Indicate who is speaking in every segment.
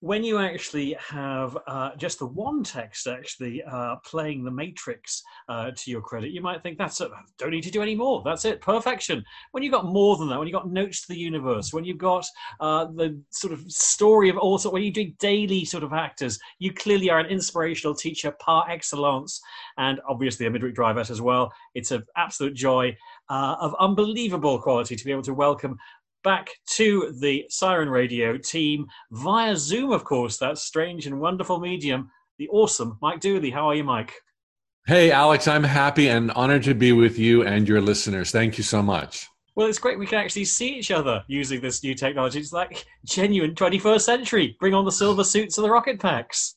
Speaker 1: when you actually have uh, just the one text actually uh, playing the matrix uh, to your credit, you might think that's it. Don't need to do any more. That's it. Perfection. When you've got more than that, when you've got notes to the universe, when you've got uh, the sort of story of also when you're doing daily sort of actors, you clearly are an inspirational teacher par excellence, and obviously a Midweek Driveout as well. It's an absolute joy. Uh, of unbelievable quality to be able to welcome back to the Siren Radio team via Zoom, of course, that strange and wonderful medium, the awesome Mike Dooley. How are you, Mike?
Speaker 2: Hey, Alex, I'm happy and honored to be with you and your listeners. Thank you so much.
Speaker 1: Well, it's great we can actually see each other using this new technology. It's like genuine 21st century. Bring on the silver suits and the rocket packs.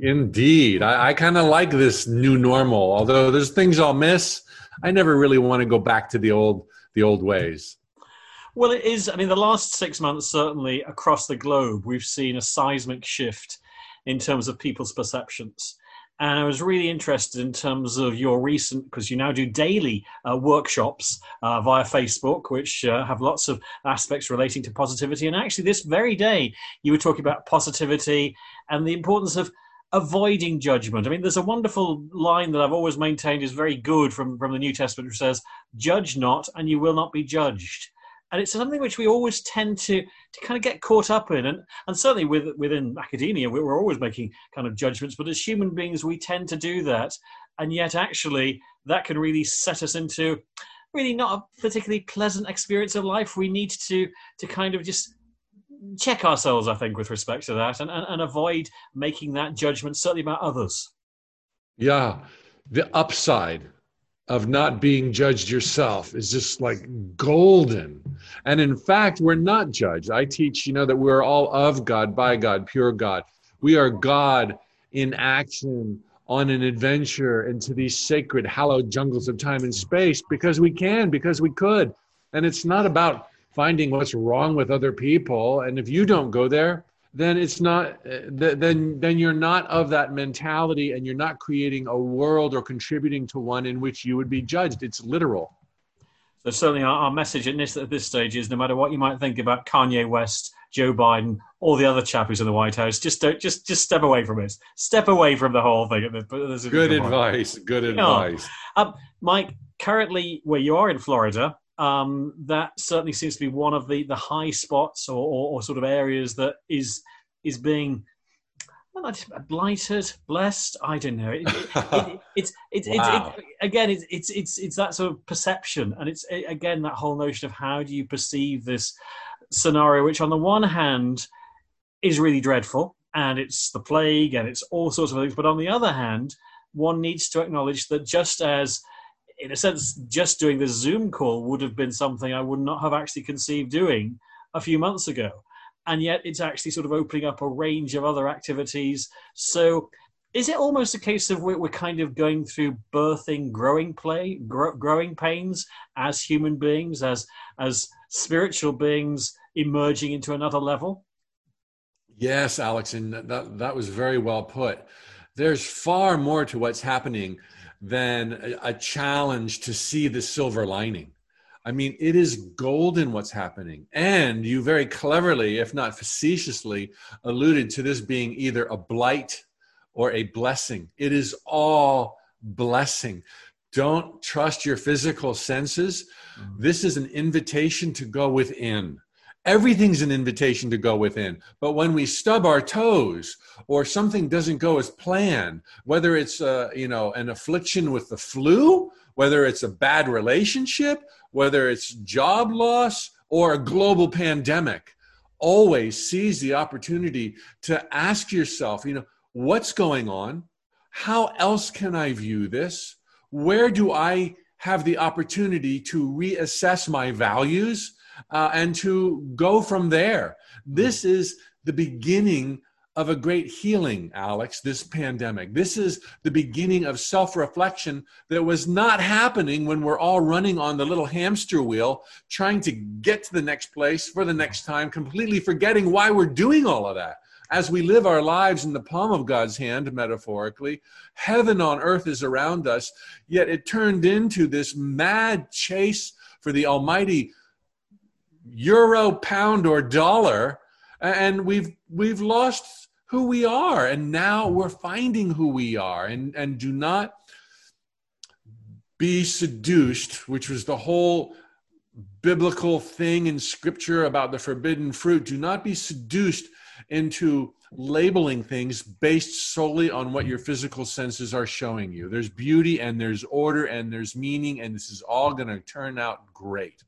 Speaker 2: Indeed. I, I kind of like this new normal. Although there's things I'll miss, I never really want to go back to the old the old ways.
Speaker 1: Well, it is. I mean, the last six months, certainly across the globe, we've seen a seismic shift in terms of people's perceptions. And I was really interested in terms of your recent, because you now do daily uh, workshops uh, via Facebook, which uh, have lots of aspects relating to positivity. And actually, this very day, you were talking about positivity and the importance of avoiding judgment. I mean, there's a wonderful line that I've always maintained is very good from, from the New Testament, which says, Judge not, and you will not be judged and it's something which we always tend to to kind of get caught up in. And and certainly with, within academia we're always making kind of judgments. But as human beings we tend to do that. And yet actually that can really set us into really not a particularly pleasant experience of life. We need to to kind of just check ourselves i think with respect to that and, and, and avoid making that judgment certainly about others.
Speaker 2: Yeah. The upside of not being judged yourself is just like golden. And in fact, we're not judged. I teach, you know, that we're all of God, by God, pure God. We are God in action on an adventure into these sacred, hallowed jungles of time and space because we can, because we could. And it's not about finding what's wrong with other people. And if you don't go there, then it's not then then you're not of that mentality and you're not creating a world or contributing to one in which you would be judged. It's literal.
Speaker 1: So certainly our, our message at this, at this stage is no matter what you might think about kanye west joe biden all the other chappies in the white house just don't just just step away from it. Step away from the whole thing.
Speaker 2: Good advice. Good advice.
Speaker 1: Um, mike currently where you are in florida um, that certainly seems to be one of the, the high spots or, or, or sort of areas that is is being well, blighted, blessed. I don't know. It, it, it, it's it's, wow. it's again it's, it's it's it's that sort of perception, and it's again that whole notion of how do you perceive this scenario, which on the one hand is really dreadful, and it's the plague, and it's all sorts of things, but on the other hand, one needs to acknowledge that just as in a sense, just doing this Zoom call would have been something I would not have actually conceived doing a few months ago. And yet it's actually sort of opening up a range of other activities. So is it almost a case of we're, kind of going through birthing, growing play, growing pains as human beings, as as spiritual beings emerging into another level?
Speaker 2: Yes, Alex, and that that was very well put. There's far more to what's happening than a, challenge to see the silver lining. I mean, it is golden what's happening. And you very cleverly, if not facetiously, alluded to this being either a blight or a blessing. It is all blessing. Don't trust your physical senses. Mm-hmm. This is an invitation to go within. Everything's an invitation to go within. But when we stub our toes or something doesn't go as planned, whether it's uh, you know an affliction with the flu, whether it's a bad relationship, whether it's job loss or a global pandemic, always seize the opportunity to ask yourself, you know, what's going on? How else can I view this? Where do I have the opportunity to reassess my values? Uh, and to go from there. This is the beginning of a great healing, Alex, this pandemic. This is the beginning of self reflection that was not happening when we're all running on the little hamster wheel, trying to get to the next place for the next time, completely forgetting why we're doing all of that. As we live our lives in the palm of God's hand, metaphorically, heaven on earth is around us, yet it turned into this mad chase for the almighty euro, pound, or dollar. and we've we've lost who we are. And now we're finding who we are. And and do not be seduced which was the whole biblical thing in scripture about the forbidden fruit. Do not be seduced into labeling things based solely on what your physical senses are showing you. There's beauty and there's order and there's meaning and this is all going to turn out great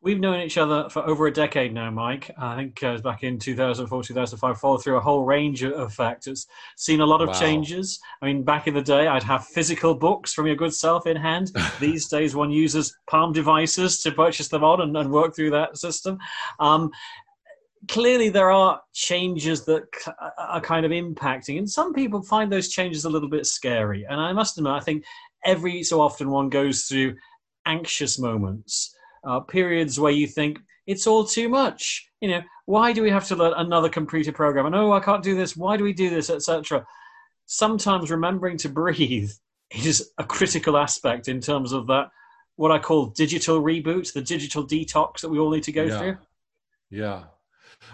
Speaker 1: We've known each other for over a decade now, Mike. I think uh, back in 2004, 2005, followed through a whole range of factors. Seen a lot of wow. changes. I mean, back in the day, I'd have physical books from your good self in hand. These days, one uses palm devices to purchase them on and, and work through that system. Um, clearly, there are changes that are kind of impacting, and some people find those changes a little bit scary. And I must admit, I think every so often one goes through anxious moments uh, periods where you think it's all too much. You know, why do we have to learn another computer program? And oh, I can't do this. Why do we do this, etc. Sometimes remembering to breathe is a critical aspect in terms of that what I call digital reboot, the digital detox that we all need to go
Speaker 2: yeah.
Speaker 1: through.
Speaker 2: Yeah.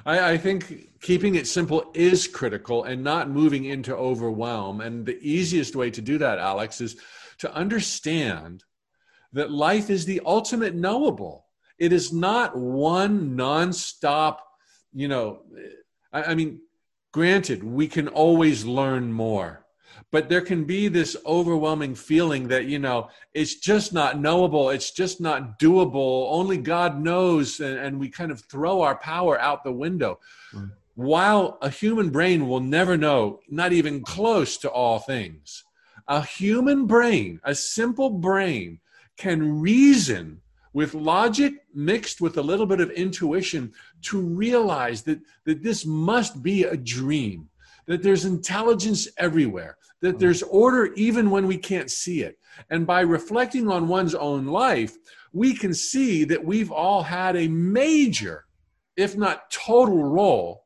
Speaker 2: I, I, think keeping it simple is critical and not moving into overwhelm. And the easiest way to do that, Alex, is to understand that life is the ultimate knowable. It is not one nonstop, you know, I, I mean, granted, we can always learn more, but there can be this overwhelming feeling that, you know, it's just not knowable, it's just not doable, only God knows, and, and we kind of throw our power out the window. Mm. While a human brain will never know, not even close to all things, a human brain, a simple brain, can reason with logic mixed with a little bit of intuition to realize that, that this must be a dream, that there's intelligence everywhere, that there's order even when we can't see it. And by reflecting on one's own life, we can see that we've all had a major, if not total role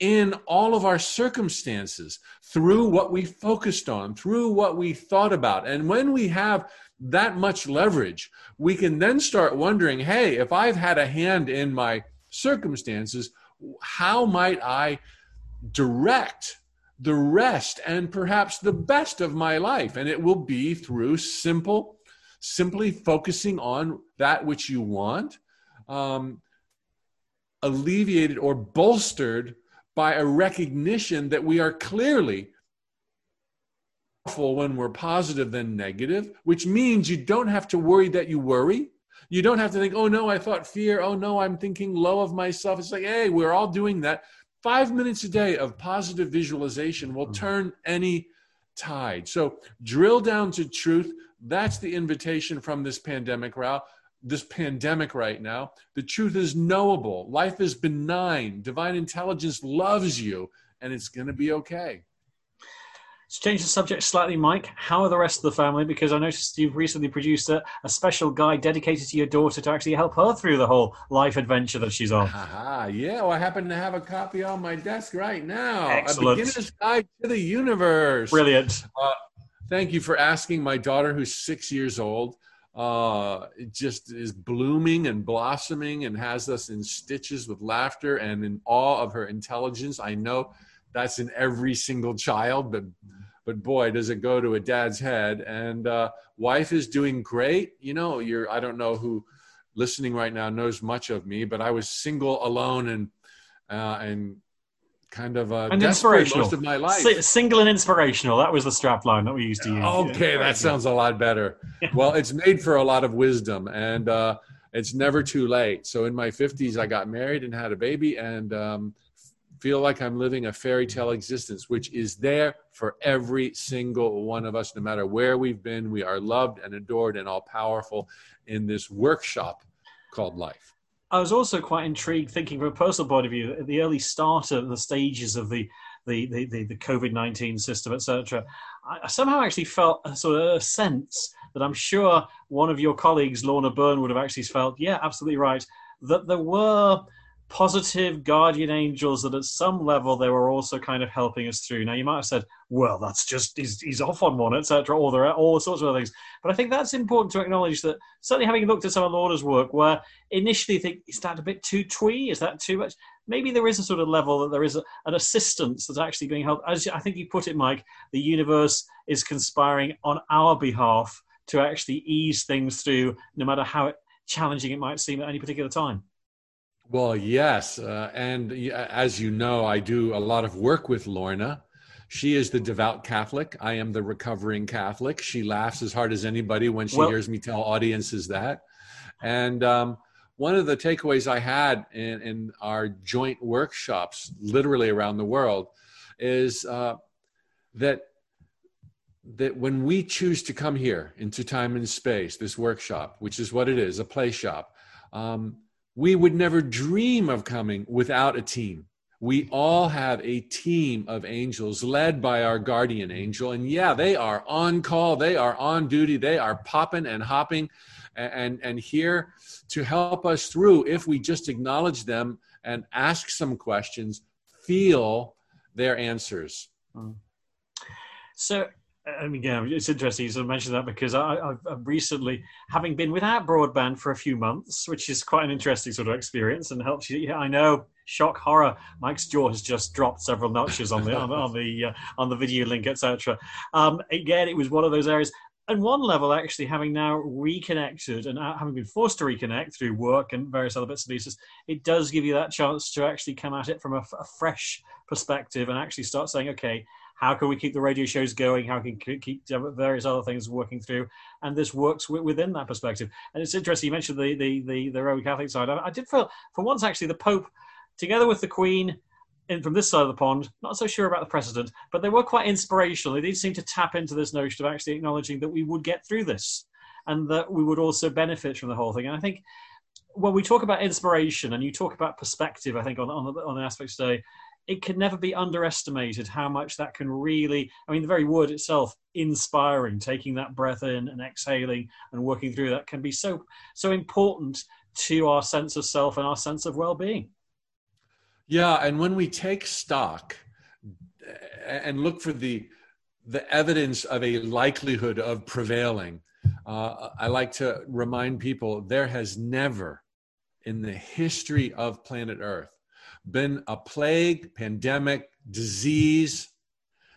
Speaker 2: in all of our circumstances through what we focused on, through what we thought about. And when we have that much leverage, we can then start wondering hey, if I've had a hand in my circumstances, how might I direct the rest and perhaps the best of my life? And it will be through simple, simply focusing on that which you want, um, alleviated or bolstered by a recognition that we are clearly when we're positive than negative, which means you don't have to worry that you worry. You don't have to think, oh no, I thought fear. Oh no, I'm thinking low of myself. It's like, hey, we're all doing that. Five minutes a day of positive visualization will mm-hmm. turn any tide. So drill down to truth. That's the invitation from this pandemic route. This pandemic right now. The truth is knowable. Life is benign. Divine intelligence loves you, and it's going to be okay.
Speaker 1: To change the subject slightly, Mike, how are the rest of the family? Because I noticed you've recently produced a, a special guide dedicated to your daughter to actually help her through the whole life adventure that she's on.
Speaker 2: Ah, yeah. Well, I happen to have a copy on my desk right now.
Speaker 1: Excellent.
Speaker 2: A beginner's guide to the universe.
Speaker 1: Brilliant.
Speaker 2: Uh, thank you for asking. My daughter, who's six years old, uh, it just is blooming and blossoming and has us in stitches with laughter and in awe of her intelligence. I know that's in every single child, but but boy, does it go to a dad's head. And uh, wife is doing great. You know, you're I don't know who listening right now knows much of me, but I was single, alone, and uh, and kind of uh,
Speaker 1: and inspirational
Speaker 2: most of my life.
Speaker 1: S- single and inspirational. That was the strap line that we used to use.
Speaker 2: Okay, yeah. that sounds a lot better. well, it's made for a lot of wisdom, and uh, it's never too late. So in my fifties, I got married and had a baby, and um, feel like I'm living a fairy tale existence, which is there for every single one of us, no matter where we've been. We are loved and adored and all powerful in this workshop called life.
Speaker 1: I was also quite intrigued, thinking from a personal point of view, at the early start of the stages of the the the, the, the COVID nineteen system, etc. I somehow actually felt a sort of a sense that I'm sure one of your colleagues, Lorna Byrne, would have actually felt. Yeah, absolutely right. That there were positive guardian angels that at some level they were also kind of helping us through. Now you might have said, well, that's just he's, he's off on one, etc., or there are all sorts of other things. But I think that's important to acknowledge that certainly having looked at some of Lorna's work, where initially you think is that a bit too twee? Is that too much? maybe there is a sort of level that there is a, an assistance that's actually being held. As I think you put it, Mike, the universe is conspiring on our behalf to actually ease things through, no matter how challenging it might seem at any particular time.
Speaker 2: Well, yes. Uh, and as you know, I do a lot of work with Lorna. She is the devout Catholic. I am the recovering Catholic. She laughs as hard as anybody when she well, hears me tell audiences that. And um, one of the takeaways I had in, in, our joint workshops, literally around the world, is uh, that that when we choose to come here into time and space, this workshop, which is what it is, a play shop, um, we would never dream of coming without a team. We all have a team of angels led by our guardian angel. And yeah, they are on call, they are on duty, they are popping and hopping and, and, and here to help us through if we just acknowledge them and ask some questions, feel their answers. Hmm.
Speaker 1: So, I mean, yeah, it's interesting you sort of mentioned that because I, have recently, having been without broadband for a few months, which is quite an interesting sort of experience and helps you. Yeah, I know, shock horror. Mike's jaw has just dropped several notches on the on, on the uh, on the video link, etc. Um, again, it was one of those areas. And one level, actually, having now reconnected and having been forced to reconnect through work and various other bits and pieces, it does give you that chance to actually come at it from a fresh perspective and actually start saying, okay, how can we keep the radio shows going? How can we keep various other things working through? And this works within that perspective. And it's interesting. You mentioned the the the, the Roman Catholic side. I, did feel for once actually the Pope, together with the Queen, in from this side of the pond, not so sure about the precedent, but they were quite inspirational. They did seem to tap into this notion of actually acknowledging that we would get through this and that we would also benefit from the whole thing. And I think when we talk about inspiration and you talk about perspective, I think on, on, on the aspects today, it can never be underestimated how much that can really i mean the very word itself inspiring taking that breath in and exhaling and working through that can be so so important to our sense of self and our sense of well-being.
Speaker 2: Yeah and when we take stock and look for the the evidence of a likelihood of prevailing uh, i like to remind people there has never in the history of planet earth been a plague, pandemic, disease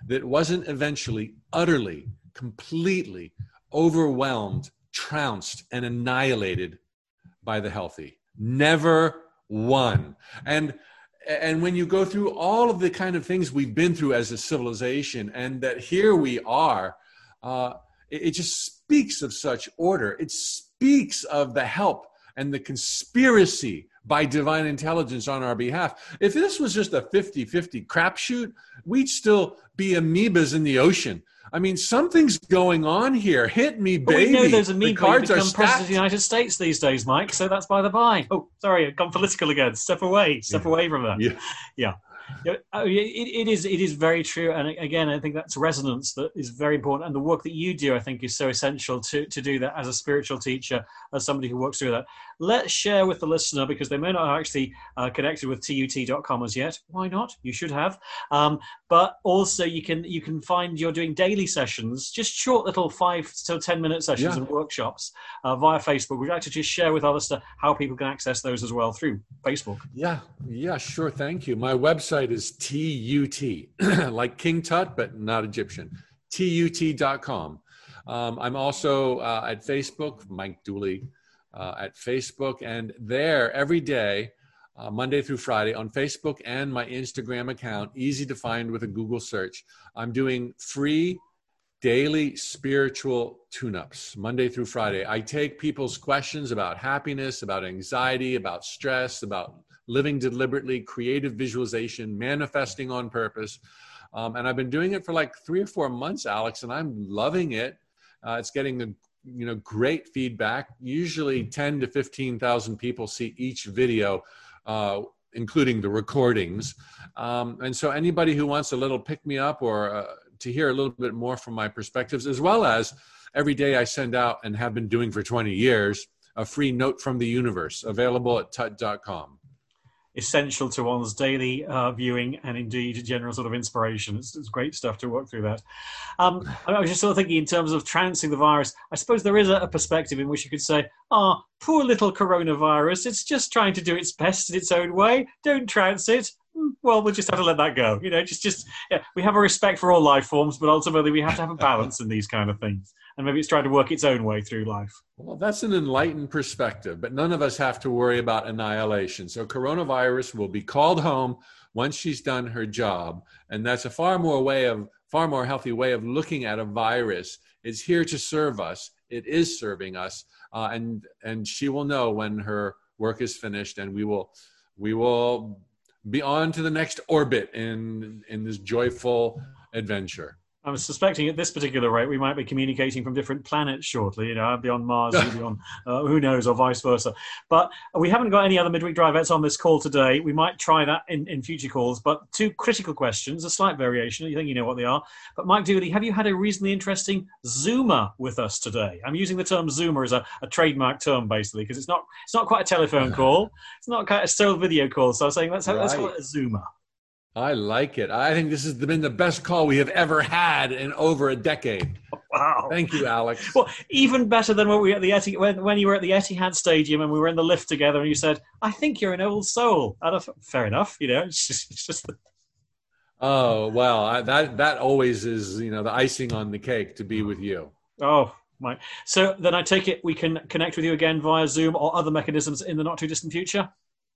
Speaker 2: that wasn't eventually utterly, completely overwhelmed, trounced, and annihilated by the healthy. Never one. And and when you go through all of the kind of things we've been through as a civilization, and that here we are, uh, it, it just speaks of such order. It speaks of the help and the conspiracy by divine intelligence on our behalf. If this was just a 50 50 crapshoot, we'd still be amoebas in the ocean. I mean, something's going on here. Hit me, baby. We
Speaker 1: know there's amoeba the cards become are president of the United States these days, Mike. So that's by the by. Oh, sorry, I've gone political again. Step away. Step yeah. away from that. Yeah. yeah. Oh, it, it is it is very true, and again, I think that's resonance that is very important. And the work that you do, I think, is so essential to to do that as a spiritual teacher, as somebody who works through that. Let's share with the listener because they may not have actually uh, connected with tut.com as yet. Why not? You should have. Um, but also, you can you can find you're doing daily sessions, just short little five to ten minute sessions yeah. and workshops uh, via Facebook. Would you like to just share with others how people can access those as well through Facebook?
Speaker 2: Yeah, yeah, sure. Thank you. My website website is TUT, like King Tut, but not Egyptian. TUT.com. Um, I'm also uh, at Facebook, Mike Dooley, uh, at Facebook, and there every day, uh, Monday through Friday, on Facebook and my Instagram account, easy to find with a Google search. I'm doing free daily spiritual tune ups Monday through Friday. I take people's questions about happiness, about anxiety, about stress, about living deliberately, creative visualization, manifesting on purpose. Um, and I've been doing it for like three or four months, Alex, and I'm loving it. Uh, it's getting a you know great feedback. Usually, ten to fifteen thousand people see each video, uh, including the recordings. Um, and so, anybody who wants a little pick me up or uh, to hear a little bit more from my perspectives, as well as every day I send out and have been doing for 20 years, a free note from the universe available at tut.com.
Speaker 1: essential to one's daily uh, viewing and indeed general sort of inspiration. It's, it's great stuff to work through that. Um, I was just sort of thinking in terms of trouncing the virus, I suppose there is a, a perspective in which you could say, ah, oh, poor little coronavirus, it's just trying to do its best in its own way. Don't trounce it. Hmm, well, we'll just have to let that go. You know, just, just yeah, we have a respect for all life forms, but ultimately we have to have a balance in these kind of things and maybe it's trying to work its own way through life.
Speaker 2: Well, that's an enlightened perspective, but none of us have to worry about annihilation. So, coronavirus will be called home once she's done her job, and that's a far more way of far more healthy way of looking at a virus. It's here to serve us. It is serving us, uh, and and she will know when her work is finished, and we will we will be on to the next orbit in in this joyful adventure.
Speaker 1: I'm suspecting at this particular rate we might be communicating from different planets shortly. You know, I'll be on Mars, you'll be on uh, who knows, or vice versa. But we haven't got any other midweek drivettes on this call today. We might try that in, in future calls. But two critical questions, a slight variation. You think you know what they are. But Mike Dooley, have you had a reasonably interesting Zoomer with us today? I'm using the term Zoomer as a, a trademark term basically because it's not it's not quite a telephone call. It's not quite a still video call. So I'm saying let's, have, right. let's call it a Zoomer.
Speaker 2: I like it. I think this has been the best call we have ever had in over a decade.
Speaker 1: Wow!
Speaker 2: Thank you, Alex.
Speaker 1: Well, even better than when we were at the Eti- when, when you were at the Etihad Stadium and we were in the lift together, and you said, "I think you're an old soul." fair enough, you know. It's just, it's just the...
Speaker 2: Oh well, I, that that always is you know the icing on the cake to be with you.
Speaker 1: Oh, my. So then I take it we can connect with you again via Zoom or other mechanisms in the not too distant future.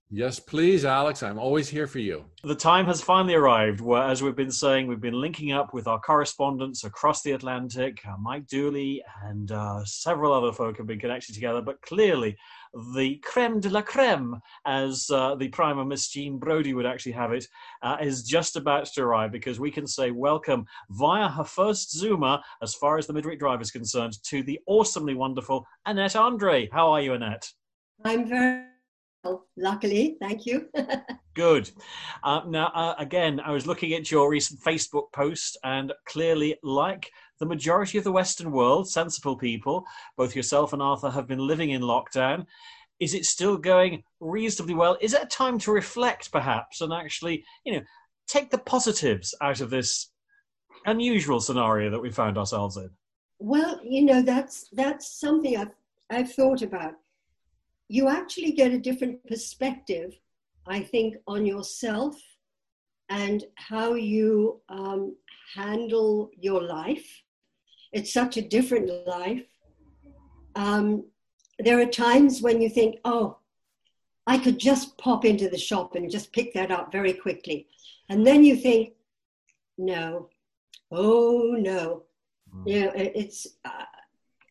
Speaker 2: Yes, please, Alex. I'm always here for you.
Speaker 1: The time has finally arrived where, as we've been saying, we've been linking up with our correspondents across the Atlantic. Uh, Mike Dooley and uh, several other folk have been connected together, but clearly the creme de la creme, as uh, the prime of Miss Jean Brodie would actually have it, uh, is just about to arrive because we can say welcome via her first Zoomer, as far as the Midweek Drive is concerned, to the awesomely wonderful Annette Andre. How are you, Annette?
Speaker 3: I'm very luckily. Thank you.
Speaker 1: Good. Uh, now, uh, again, I was looking at your recent Facebook post, and clearly, like the majority of the Western world, sensible people, both yourself and Arthur have been living in lockdown. Is it still going reasonably well? Is it a time to reflect, perhaps, and actually, you know, take the positives out of this unusual scenario that we found ourselves in?
Speaker 3: Well, you know, that's that's something I've I've thought about you actually get a different perspective, I think, on yourself and how you um, handle your life. It's such a different life. Um, there are times when you think, oh, I could just pop into the shop and just pick that up very quickly. And then you think, no, oh no. Mm. You know, it's, uh,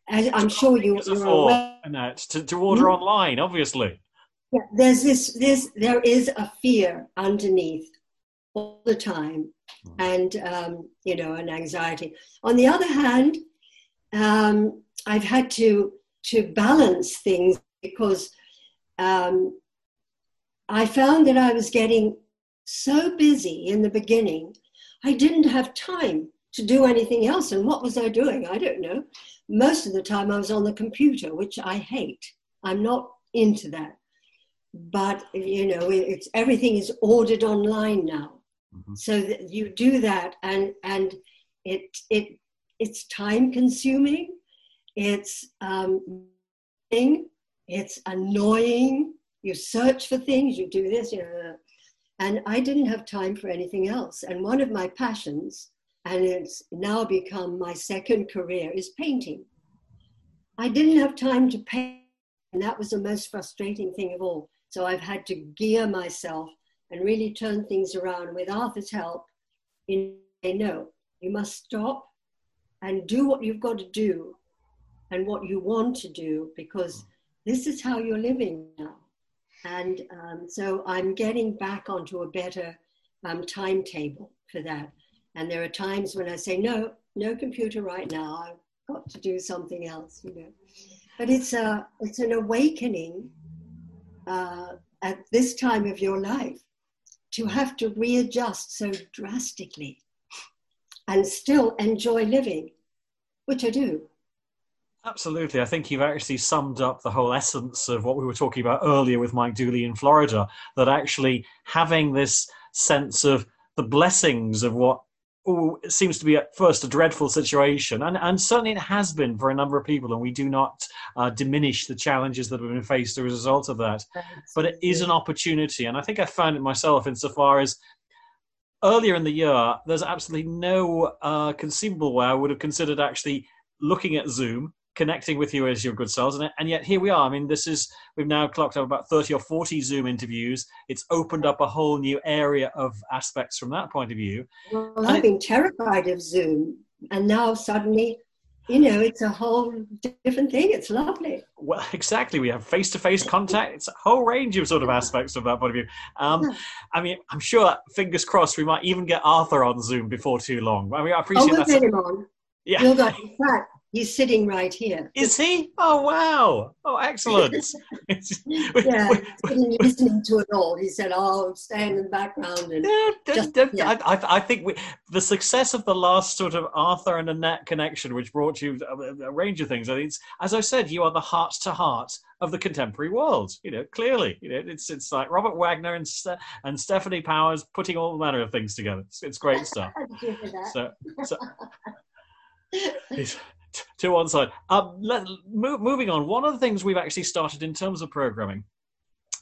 Speaker 3: I'm sure you, you're aware.
Speaker 1: Annette, to, to order mm-hmm. online, obviously.
Speaker 3: Yeah, there's this, this, there is a fear underneath all the time, mm. and um, you know, an anxiety. On the other hand, um, I've had to to balance things because um, I found that I was getting so busy in the beginning, I didn't have time to do anything else. And what was I doing? I don't know most of the time I was on the computer, which I hate. I'm not into that. But you know, it's everything is ordered online now, mm-hmm. so that you do that, and and it it it's time consuming. It's um, it's annoying. You search for things. You do this, you know, and I didn't have time for anything else. And one of my passions and it's now become my second career is painting. I didn't have time to paint, and that was the most frustrating thing of all. So I've had to gear myself and really turn things around. With Arthur's help, in no, you must stop and do what you've got to do and what you want to do because this is how you're living now. And um, so I'm getting back onto a better um, timetable for that. And there are times when I say, no, no computer right now. I've got to do something else, you know. But it's a it's an awakening uh, at this time of your life to have to readjust so drastically and still enjoy living, which I do.
Speaker 1: Absolutely. I think you've actually summed up the whole essence of what we were talking about earlier with Mike Dooley in Florida. That actually having this sense of the blessings of what ooh, seems to be at first a dreadful situation, and, and certainly it has been for a number of people, and we do not uh, diminish the challenges that have been faced as a result of that. But it is an opportunity, and I think I found it myself insofar as earlier in the year, there's absolutely no uh, conceivable way I would have considered actually looking at Zoom connecting with you as your good selves. And, and yet here we are. I mean, this is, we've now clocked up about 30 or 40 Zoom interviews. It's opened up a whole new area of aspects from that point of view.
Speaker 3: Well, I've been terrified of Zoom. And now suddenly, you know, it's a whole different thing. It's lovely.
Speaker 1: Well, exactly. We have face to face contact. It's a whole range of sort of aspects from that point of view. Um, I mean, I'm sure, fingers crossed, we might even get Arthur on Zoom before too long. I mean, I appreciate
Speaker 3: oh, we'll
Speaker 1: that.
Speaker 3: get him on.
Speaker 1: Yeah.
Speaker 3: You'll get, in fact, He's sitting right here.
Speaker 1: Is he? Oh wow! Oh excellent.
Speaker 3: yeah, sitting listening to it all. He said, "Oh, stay in the background." And
Speaker 1: yeah,
Speaker 3: just,
Speaker 1: yeah. I, I, think we, the success of the last sort of Arthur and Annette connection, which brought you a, a range of things. I think, as I said, you are the Hart to Hart of the contemporary world. You know, clearly, you know, it's it's like Robert Wagner and and Stefanie Powers putting all manner of things together. It's, it's great stuff. so, so to one side. Um, let, moving on, one of the things we've actually started in terms of programming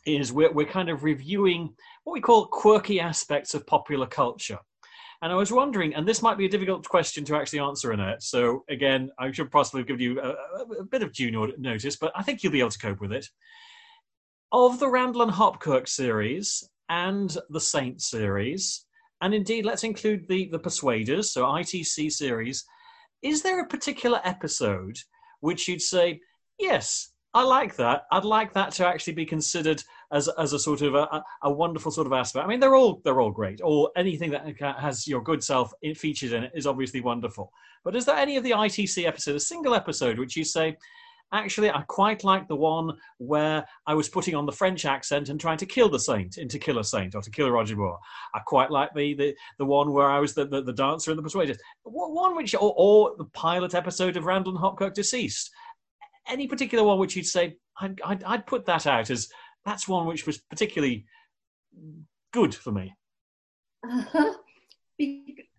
Speaker 1: is we're, we're kind of reviewing what we call quirky aspects of popular culture. And I was wondering, and this might be a difficult question to actually answer, Annette. So again, I should possibly give you a, a bit of due notice, but I think you'll be able to cope with it. Of the Randall and Hopkirk series and the Saint series, and indeed, let's include the the Persuaders, so ITC series is there a particular episode which you'd say, yes, I like that. I'd like that to actually be considered as as a sort of a, a wonderful sort of aspect. I mean, they're all they're all great. Or anything that has your good self featured in it is obviously wonderful. But is there any of the ITC episode, a single episode, which you say, actually, I quite like the one where I was putting on the French accent and trying to kill the saint into kill a saint or to kill Roger Moore. I quite like the the, the one where I was the, the, the dancer and the persuader. One which or, or, the pilot episode of Randall and Hopkirk Deceased. Any particular one which you'd say I'd, I'd, I'd put that out as that's one which was particularly good for me.
Speaker 3: Uh-huh.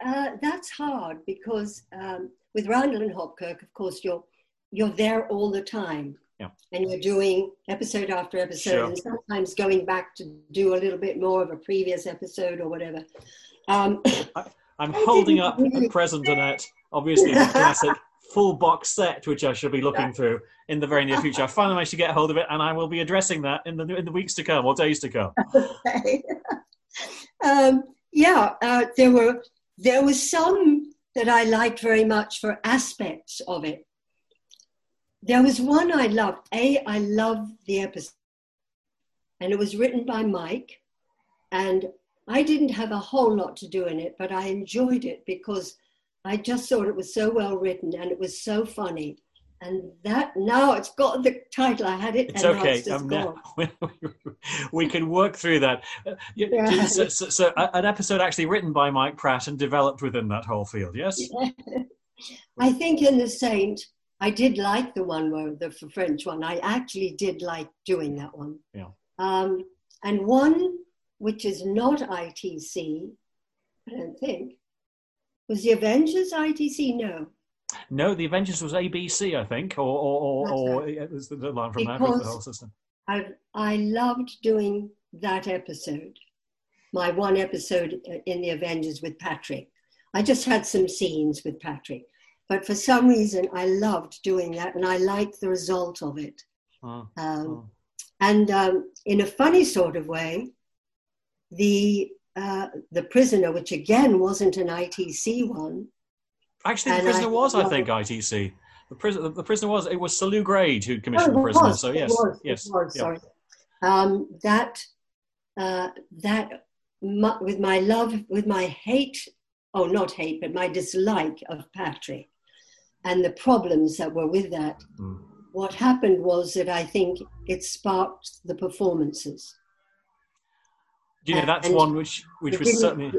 Speaker 3: Uh, that's hard because um, with Randall and Hopkirk, of course, you're you're there all the time.
Speaker 1: Yeah.
Speaker 3: And you're doing episode after episode,
Speaker 1: sure.
Speaker 3: and sometimes going back to do a little bit more of a previous episode or whatever. Um,
Speaker 1: I, am holding up really... at present, Annette, obviously the classic full box set, which I shall be looking through in the very near future. I finally managed to get hold of it, and I will be addressing that in the in the weeks to come or days to come.
Speaker 3: Okay. um, yeah, uh, there were there was some that I liked very much for aspects of it. There was one I loved. A, I loved the episode. And it was written by Mike. And I didn't have a whole lot to do in it, but I enjoyed it because I just thought it was so well written and it was so funny. And that now it's got the title. I had it.
Speaker 1: It's okay. It's um, now, we can work through that. Uh, yeah. So, so, so, an episode actually written by Mike Pratt and developed within that whole field. Yes.
Speaker 3: I think in the Saint, I did like the one where the French one. I actually did like doing that one.
Speaker 1: Yeah.
Speaker 3: Um, and one which is not ITC, I don't think, was the Avengers ITC. No.
Speaker 1: No, the Avengers was ABC, I think, or or, or, or it was the line from because that the whole system.
Speaker 3: I I loved doing that episode, my one episode in the Avengers with Patrick. I just had some scenes with Patrick, but for some reason, I loved doing that and I liked the result of it.
Speaker 1: Oh,
Speaker 3: um,
Speaker 1: oh.
Speaker 3: And um, in a funny sort of way, the uh, the prisoner, which again wasn't an ITC one.
Speaker 1: Actually, the prisoner I, was, I think, ITC. The prisoner, the, prisoner was. It was Lew Grade who commissioned oh, the prisoner.
Speaker 3: Was,
Speaker 1: so yes,
Speaker 3: was,
Speaker 1: yes,
Speaker 3: was, sorry. Um, that uh, that with my love, with my hate, oh, not hate, but my dislike of Patrick, and the problems that were with that. Mm. What happened was that I think it sparked the performances.
Speaker 1: You know, that's and one which which was certainly.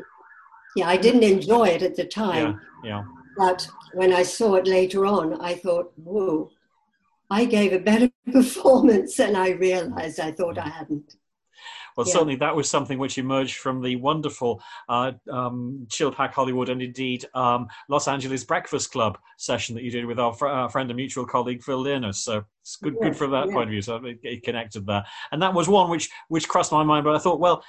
Speaker 3: Yeah, I didn't enjoy it at the time.
Speaker 1: Yeah, yeah.
Speaker 3: But when I saw it later on, I thought, whoa, I gave a better performance than I realized I thought I hadn't.
Speaker 1: Well, yeah. certainly that was something which emerged from the wonderful uh, um, Chilpack Hollywood and indeed um, Los Angeles Breakfast Club session that you did with our fr- uh, friend and mutual colleague Phil Learners. So it's good, yes, good from that yes. point of view. So it, it connected there, and that was one which which crossed my mind. But I thought, well,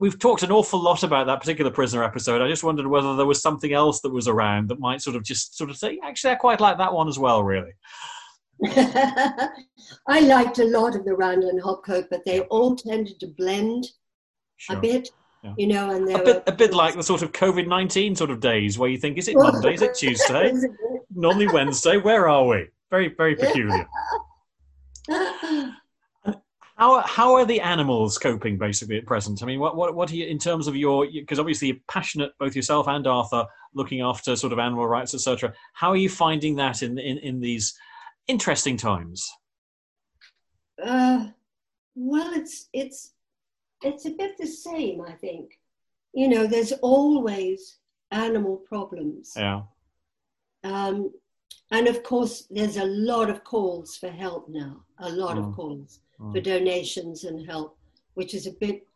Speaker 1: we've talked an awful lot about that particular prisoner episode. I just wondered whether there was something else that was around that might sort of just sort of say, actually, I quite like that one as well, really.
Speaker 3: I liked a lot of the Randall and Hopkirk, but they all tended to blend sure. a bit. Yeah. You know, and
Speaker 1: a bit, were, a bit like the sort of COVID nineteen sort of days where you think, is it Monday? is it Tuesday? Normally Wednesday. Where are we? Very, very peculiar. how how are the animals coping basically at present? I mean, what what what are you in terms of your because obviously you're passionate both yourself and Arthur looking after sort of animal rights, etc. How are you finding that in in in these interesting times?
Speaker 3: Uh, well, it's it's it's a bit the same, I think. You know, there's always animal problems.
Speaker 1: Yeah.
Speaker 3: Um, and of course, there's a lot of calls for help now. A lot mm. of calls mm. for donations and help, which is a bit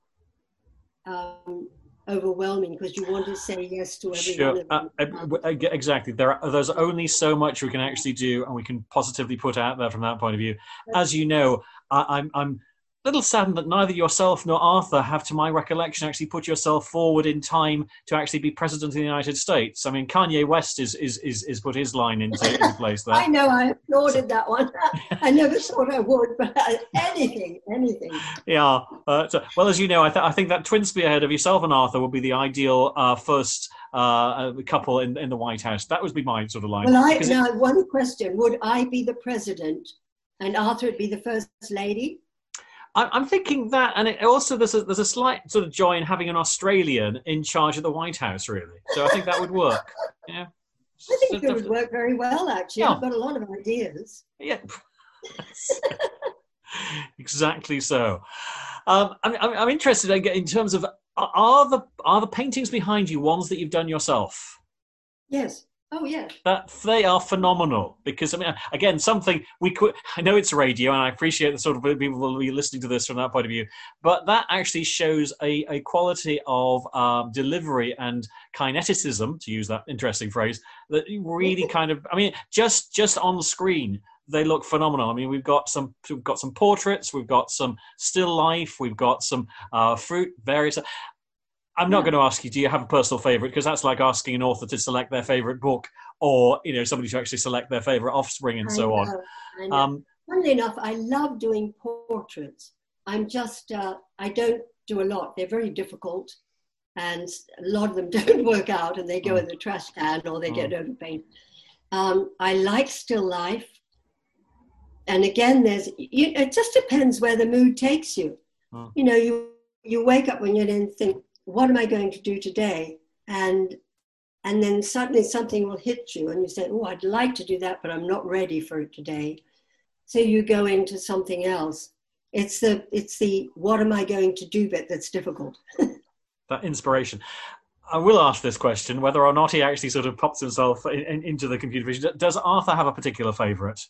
Speaker 3: um, overwhelming because you want to say yes to every sure. Uh,
Speaker 1: uh, exactly. There are, there's only so much we can actually do, and we can positively put out there from that point of view. As you know, I, I'm I'm little saddened that neither yourself nor Arthur have, to my recollection, actually put yourself forward in time to actually be president of the United States. I mean, Kanye West is is is, is put his line into, into place there.
Speaker 3: I know, I applauded that one. I never thought I would, but anything, anything.
Speaker 1: Yeah. Uh, so, well, as you know, I, th- I think that twin spearhead of yourself and Arthur would be the ideal uh, first uh, couple in, in the White House. That would be my sort of line.
Speaker 3: Well, I, now, it, one question. Would I be the president and Arthur would be the first lady?
Speaker 1: I'm thinking that, and it also there's a, there's a slight sort of joy in having an Australian in charge of the White House, really. So I think that would work. Yeah.
Speaker 3: I think so it would work very well, actually. Yeah. I've got a lot of ideas.
Speaker 1: Yeah. exactly so. Um, I'm, I'm interested in terms of are the are the paintings behind you ones that you've done yourself?
Speaker 3: Yes. Oh yeah.
Speaker 1: That they are phenomenal because I mean again something we could I know it's radio and I appreciate the sort of people will be listening to this from that point of view, but that actually shows a, a quality of um, delivery and kineticism to use that interesting phrase that really kind of I mean just just on the screen they look phenomenal. I mean, we've got some we've got some portraits, we've got some still life, we've got some uh, fruit, various. I'm not going to ask you, do you have a personal favorite? Because that's like asking an author to select their favorite book or, you know, somebody to actually select their favorite offspring and I so know, on.
Speaker 3: Um, Funnily enough, I love doing portraits. I'm just, uh, I don't do a lot. They're very difficult and a lot of them don't work out and they go mm. in the trash can or they mm. get overpainted. Um, I like still life. And again, there's, you, it just depends where the mood takes you. Mm. You know, you, you wake up when you didn't think, what am I going to do today? And and then suddenly something will hit you and you say, Oh, I'd like to do that, but I'm not ready for it today. So you go into something else. It's the it's the what am I going to do bit that's difficult.
Speaker 1: that inspiration. I will ask this question whether or not he actually sort of pops himself in, in, into the computer vision. Does Arthur have a particular favourite?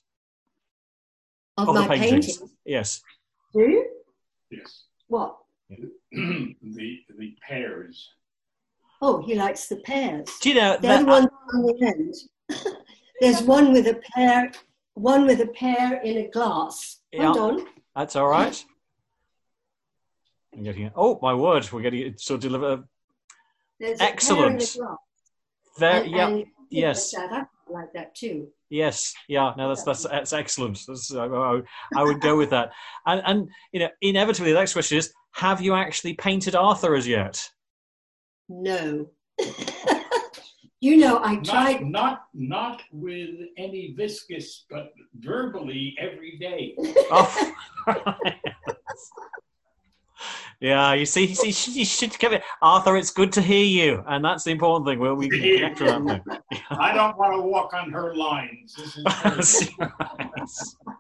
Speaker 3: Of, of my the paintings? paintings?
Speaker 1: Yes.
Speaker 3: Do you?
Speaker 4: Yes.
Speaker 3: What?
Speaker 4: The the pears.
Speaker 3: Oh, he likes the pears.
Speaker 1: Do you know
Speaker 3: They're the ones on the end. There's one with a pear, one with a pear in a glass. Yeah, Hold on.
Speaker 1: That's all right. I'm getting it. Oh my word, we're getting it. So deliver. There's Excellent. There, yeah, and yes.
Speaker 3: That. I like that too.
Speaker 1: Yes, yeah, no, that's that's that's excellent. That's, I, I, would go with that. And and you know, inevitably, the next question is: Have you actually painted Arthur as yet?
Speaker 3: No. you know, I tried.
Speaker 4: Not, not not with any viscous, but verbally every day.
Speaker 1: oh. Yeah, you see, you, see, you should give it, Arthur. It's good to hear you, and that's the important thing. Where we connect to that.
Speaker 4: I don't want to walk on her lines.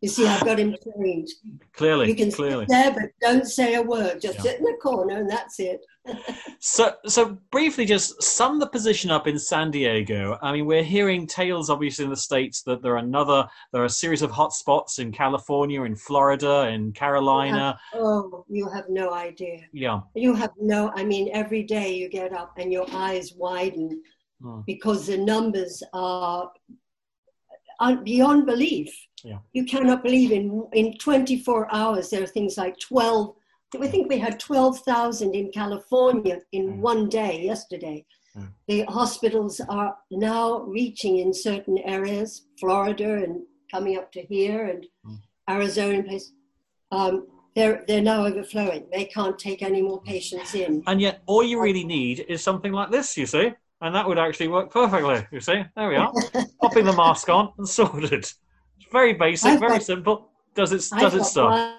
Speaker 3: you see, I've got him trained.
Speaker 1: Clearly,
Speaker 3: you can
Speaker 1: clearly.
Speaker 3: sit there, but don't say a word. Just yeah. sit in the corner, and that's it.
Speaker 1: so, so briefly, just sum the position up in San Diego. I mean, we're hearing tales, obviously, in the states that there are another, there are a series of hotspots in California, in Florida, in Carolina.
Speaker 3: Oh, you have no idea.
Speaker 1: Yeah.
Speaker 3: You have no. I mean, every day you get up and your eyes widen
Speaker 1: Hmm.
Speaker 3: because the numbers are beyond belief.
Speaker 1: Yeah.
Speaker 3: You cannot believe in in 24 hours there are things like 12. We think we had 12,000 in California in
Speaker 1: Hmm.
Speaker 3: one day yesterday.
Speaker 1: Hmm.
Speaker 3: The hospitals are now reaching in certain areas, Florida and coming up to here and
Speaker 1: Hmm.
Speaker 3: Arizona and place. Um, they're they're now overflowing. They can't take any more patients in.
Speaker 1: And yet, all you really need is something like this, you see, and that would actually work perfectly. You see, there we are, popping the mask on and sorted. It's very basic,
Speaker 3: I've
Speaker 1: very
Speaker 3: got-
Speaker 1: simple. Does it
Speaker 3: I've
Speaker 1: does it stuff?
Speaker 3: one-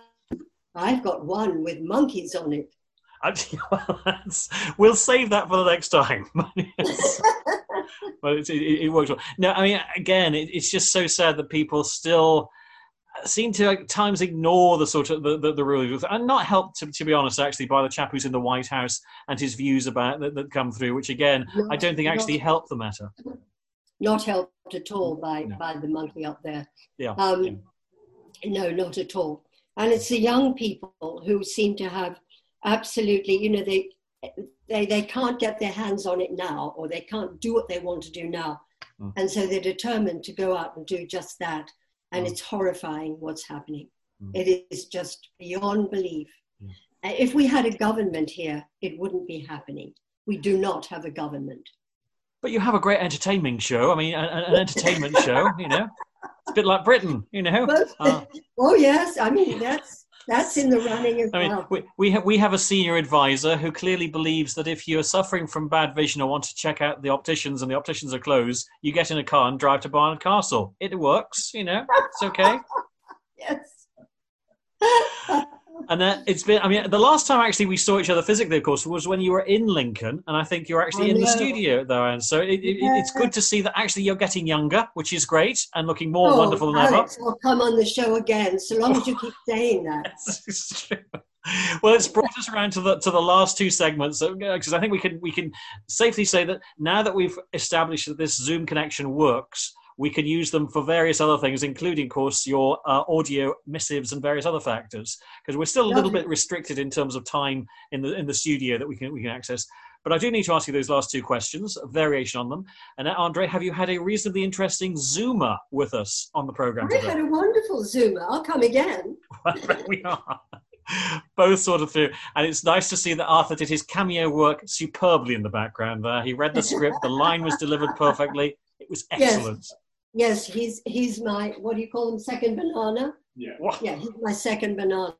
Speaker 3: I've got one with monkeys on it.
Speaker 1: Actually, well, that's, we'll save that for the next time. Yes. but it, it, it works well. No, I mean, again, it, it's just so sad that people still seem to at times ignore the sort of the, the, the rules and not helped to, to be honest actually by the chap who's in the white house and his views about that, that come through which again i don't think actually
Speaker 3: Not-
Speaker 1: help the matter
Speaker 3: not helped at all by
Speaker 1: No.
Speaker 3: by the monkey up there.
Speaker 1: yeah
Speaker 3: Um,
Speaker 1: yeah.
Speaker 3: No, not at all. And it's the young people who seem to have absolutely, you know, they they they can't get their hands on it now, or they can't do what they want to do now,
Speaker 1: Mm.
Speaker 3: and so they're determined to go out and do just that. And
Speaker 1: Mm.
Speaker 3: it's horrifying what's happening.
Speaker 1: Mm.
Speaker 3: It is just beyond belief.
Speaker 1: Mm.
Speaker 3: Uh, If we had a government here, it wouldn't be happening. We do not have a government.
Speaker 1: but you have a great entertainment show i mean an, an entertainment show you know it's a bit like britain you know
Speaker 3: But,
Speaker 1: Uh,
Speaker 3: oh yes, I mean that's that's in the running as
Speaker 1: I mean,
Speaker 3: well.
Speaker 1: we, we, have, we have a senior advisor who clearly believes that if you're suffering from bad vision or want to check out the opticians and the opticians are closed, you get in a car and drive to Barnard Castle. It works, you know, it's okay.
Speaker 3: yes.
Speaker 1: And uh, it's been, I mean, the last time actually we saw each other physically, of course, was when you were in Lincoln. And I think you're actually in the studio there. And so it, it, it's good to see that actually you're getting younger, which is great, and looking more
Speaker 3: oh,
Speaker 1: wonderful than ever.
Speaker 3: I'll come on the show again, so long as you keep saying that.
Speaker 1: It's true. Well, it's brought us around to the to the last two segments because I think we can we can safely say that now that we've established that this Zoom connection works, we can use them for various other things, including, of course, your uh, audio missives and various other factors. Because we're still a little bit restricted in terms of time in the in the studio that we can we can access. But I do need to ask you those last two questions, a variation on them. And uh, Andre, have you had a reasonably interesting Zoomer with us on the program
Speaker 3: I
Speaker 1: today?
Speaker 3: had a wonderful Zoomer. I'll come again.
Speaker 1: we are. Both sort of through. And it's nice to see that Arthur did his cameo work superbly in the background there. He read the script, the line was delivered perfectly. It was excellent.
Speaker 3: Yes, he's he's my what do you call him? Second banana.
Speaker 4: Yeah.
Speaker 1: What?
Speaker 3: Yeah, he's my second banana.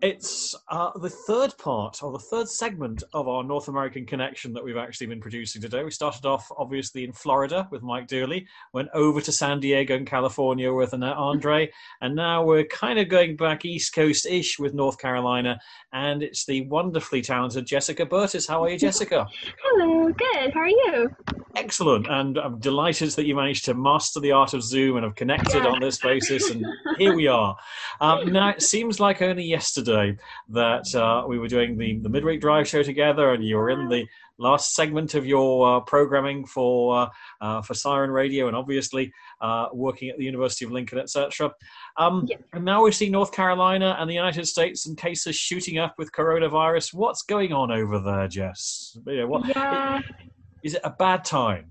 Speaker 1: It's uh, the third part or the third segment of our North American connection that we've actually been producing today. We started off obviously in Florida with Mike Dooley, went over to San Diego and California with Annette Andre, and now we're kind of going back East Coast ish with North Carolina, and it's the wonderfully talented Jessica Burtis. How are you, Jessica?
Speaker 5: Hello, good. How are you?
Speaker 1: Excellent, and I'm delighted that you managed to master the art of Zoom and have connected
Speaker 5: Yeah.
Speaker 1: on this basis, and here we are. Um, now, it seems like only yesterday that uh, we were doing the, the midweek drive show together, and you were in the last segment of your uh, programming for uh, uh, for Siren Radio, and obviously uh, working at the University of Lincoln, etc. Um,
Speaker 5: Yeah.
Speaker 1: And now we see North Carolina and the United States and cases shooting up with coronavirus. What's going on over there, Jess? You know, what,
Speaker 5: Yeah,
Speaker 1: is it a bad time?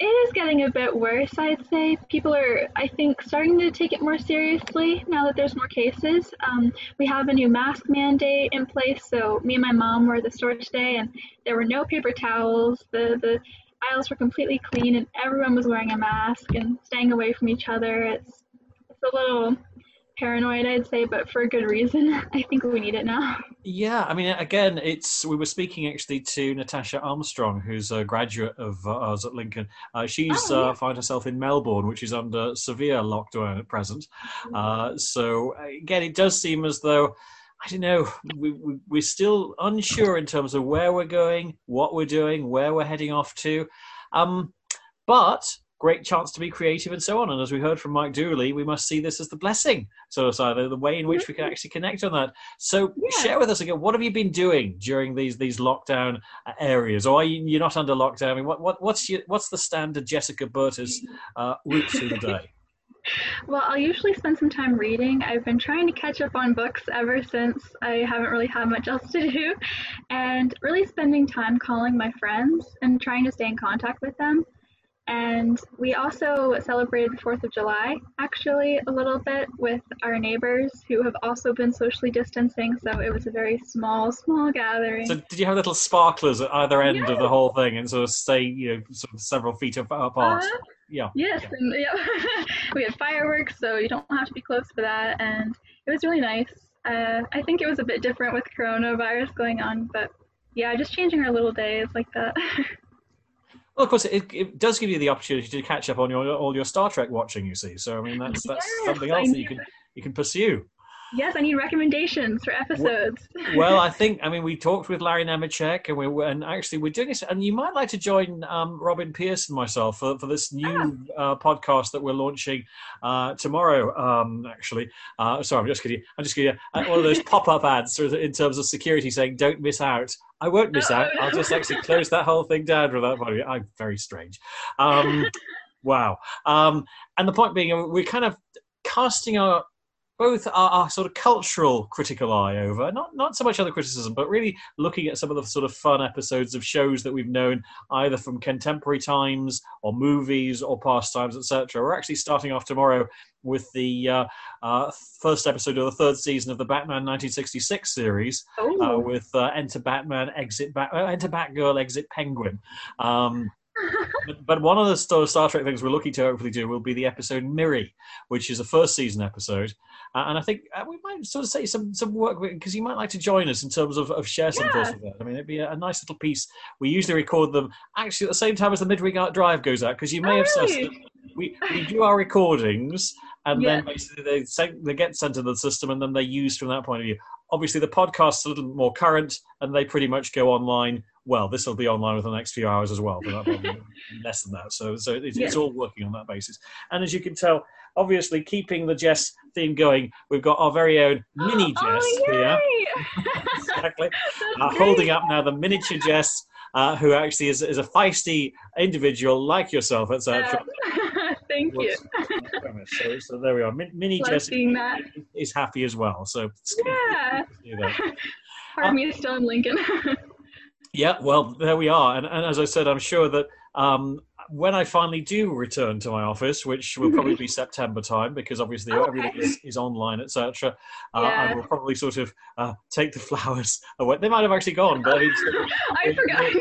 Speaker 5: It is getting a bit worse, I'd say. People are, I think, starting to take it more seriously now that there's more cases. Um, we have a new mask mandate in place, so me and my mom were at the store today, and there were no paper towels. The the aisles were completely clean, and everyone was wearing a mask and staying away from each other. It's it's a little paranoid, I'd say, but for a good reason. I think we need it now.
Speaker 1: Yeah, I mean, again, it's we were speaking actually to Natasha Armstrong, who's a graduate of uh, ours at Lincoln. Uh, she's
Speaker 5: Oh, yeah.
Speaker 1: uh, found herself in Melbourne, which is under severe lockdown at present. Uh, so again, it does seem as though I don't know. We, we, we're still unsure in terms of where we're going, what we're doing, where we're heading off to. Um, but great chance to be creative and so on. And as we heard from Mike Dooley, we must see this as the blessing. So, so the, the way in which we can actually connect on that. So,
Speaker 5: Yeah.
Speaker 1: share with us again. What have you been doing during these these lockdown uh, areas, or are you you're not under lockdown? I mean, what, what what's your, what's the standard Jessica Burtis uh, route through the day?
Speaker 5: Well, I'll usually spend some time reading. I've been trying to catch up on books ever since I haven't really had much else to do, and really spending time calling my friends and trying to stay in contact with them. And we also celebrated the 4th of July, actually, a little bit with our neighbors who have also been socially distancing. So it was a very small, small gathering.
Speaker 1: So, did you have little sparklers at either end of the whole thing, and sort of stay, you know, sort of several feet apart?
Speaker 5: Uh,
Speaker 1: yeah.
Speaker 5: Yes,
Speaker 1: Yeah.
Speaker 5: and yeah, we had fireworks, so you don't have to be close for that, and it was really nice. Uh, I think it was a bit different with coronavirus going on, but yeah, just changing our little days like that.
Speaker 1: Well, of course, it, it does give you the opportunity to catch up on your all your Star Trek watching. You see, so I mean, that's that's
Speaker 5: Yes,
Speaker 1: something else that you can you can pursue.
Speaker 5: Yes, I need recommendations for episodes.
Speaker 1: Well, I think I mean we talked with Larry Nemecek, and we and actually we're doing this, and you might like to join um, Robin Pierce and myself for, for this new uh, podcast that we're launching uh, tomorrow. Um, actually, uh, sorry, I'm just kidding. I'm just kidding. Uh, one of those pop-up ads in terms of security saying "Don't miss out." I won't miss out. I'll just actually close that whole thing down from that point. I'm very strange. Um, wow. Um, and the point being, uh, we're kind of casting our both our, our sort of cultural critical eye over not not so much other criticism but really looking at some of the sort of fun episodes of shows that we've known either from contemporary times or movies or past times etc we're actually starting off tomorrow with the uh, uh, first episode of the third season of the batman 1966 series uh,
Speaker 5: Oh,
Speaker 1: with uh, enter batman exit Bat- uh, enter batgirl exit penguin. Um, but, but one of the Star, Trek things we're looking to hopefully do will be the episode Miri, which is a first season episode. Uh, and I think uh, we might sort of say some some work because you might like to join us in terms of, of share some thoughts
Speaker 5: Yeah.
Speaker 1: with that. I mean, it'd be a, a nice little piece. We usually record them actually at the same time as the Midweek Art Drive goes out because you may
Speaker 5: Oh,
Speaker 1: have
Speaker 5: really?
Speaker 1: we, we do our recordings and then basically they, send, they get sent to the system and then they're used from that point of view. Obviously, the podcast's a little more current and they pretty much go online. Well, this will be online within the next few hours as well, but that less than that. So, so it's, it's all working on that basis. And as you can tell, obviously keeping the Jess theme going, we've got our very own mini Jess
Speaker 5: oh,
Speaker 1: here. Exactly. Uh, holding up now the miniature Jess, uh, who actually is, is a feisty individual like yourself, etc.
Speaker 5: Yeah. Thank you.
Speaker 1: So, so there we are. Mini
Speaker 5: Love
Speaker 1: Jess
Speaker 5: seeing
Speaker 1: happy as well. So
Speaker 5: Yeah.
Speaker 1: to see that.
Speaker 5: Part of me is still in Lincoln.
Speaker 1: Yeah, well, there we are. And, and as I said, I'm sure that um, when I finally do return to my office, which will probably be September time, because obviously
Speaker 5: Okay.
Speaker 1: everything is, is online, etc., uh, I will probably sort of uh, take the flowers away. They might have actually gone, but I
Speaker 5: forgot.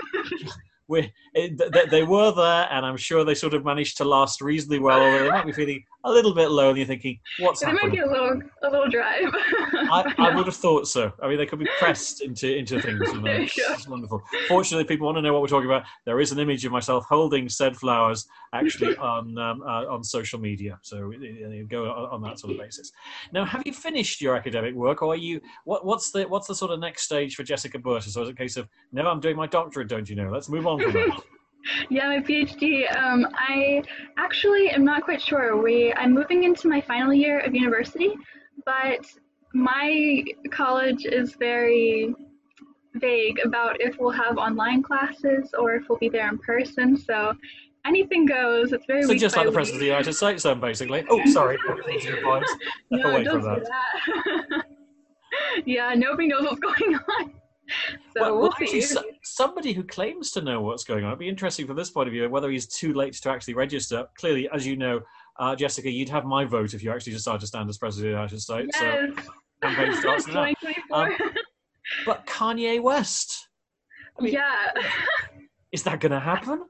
Speaker 1: We it, th- they were there, and I'm sure they sort of managed to last reasonably well. Although they might be feeling a little bit low, and you're thinking, "What's
Speaker 5: It might
Speaker 1: happened?"
Speaker 5: be a little a little drive.
Speaker 1: I, I would have thought so. I mean, they could be pressed into into things.
Speaker 5: There you
Speaker 1: it's, wonderful. Fortunately, people want to know what we're talking about. There is an image of myself holding said flowers actually on um, uh, on social media, so uh, you go on, that sort of basis. Now, have you finished your academic work, or are you? What, what's the what's the sort of next stage for Jessica Burtis? So, it's a case of no, I'm doing my doctorate, don't you know? Let's move on from that.
Speaker 5: yeah, my PhD. Um, I actually am not quite sure. We I'm moving into my final year of university, but my college is very vague about if we'll have online classes or if we'll be there in person. So anything goes. It's very
Speaker 1: So just like the
Speaker 5: week.
Speaker 1: president of the United States, then basically. Oh, sorry.
Speaker 5: No,
Speaker 1: away from
Speaker 5: say that. yeah, nobody knows what's going on. So
Speaker 1: well,
Speaker 5: we'll,
Speaker 1: actually, so- somebody who claims to know what's going on. It'd be interesting from this point of view whether he's too late to actually register. Clearly, as you know, uh, Jessica, you'd have my vote if you actually decided to stand as president of the United States. So
Speaker 5: yes.
Speaker 1: Campaign starts now.
Speaker 5: 2024.
Speaker 1: Um, but Kanye West, I mean-
Speaker 5: yeah.
Speaker 1: is that going to happen?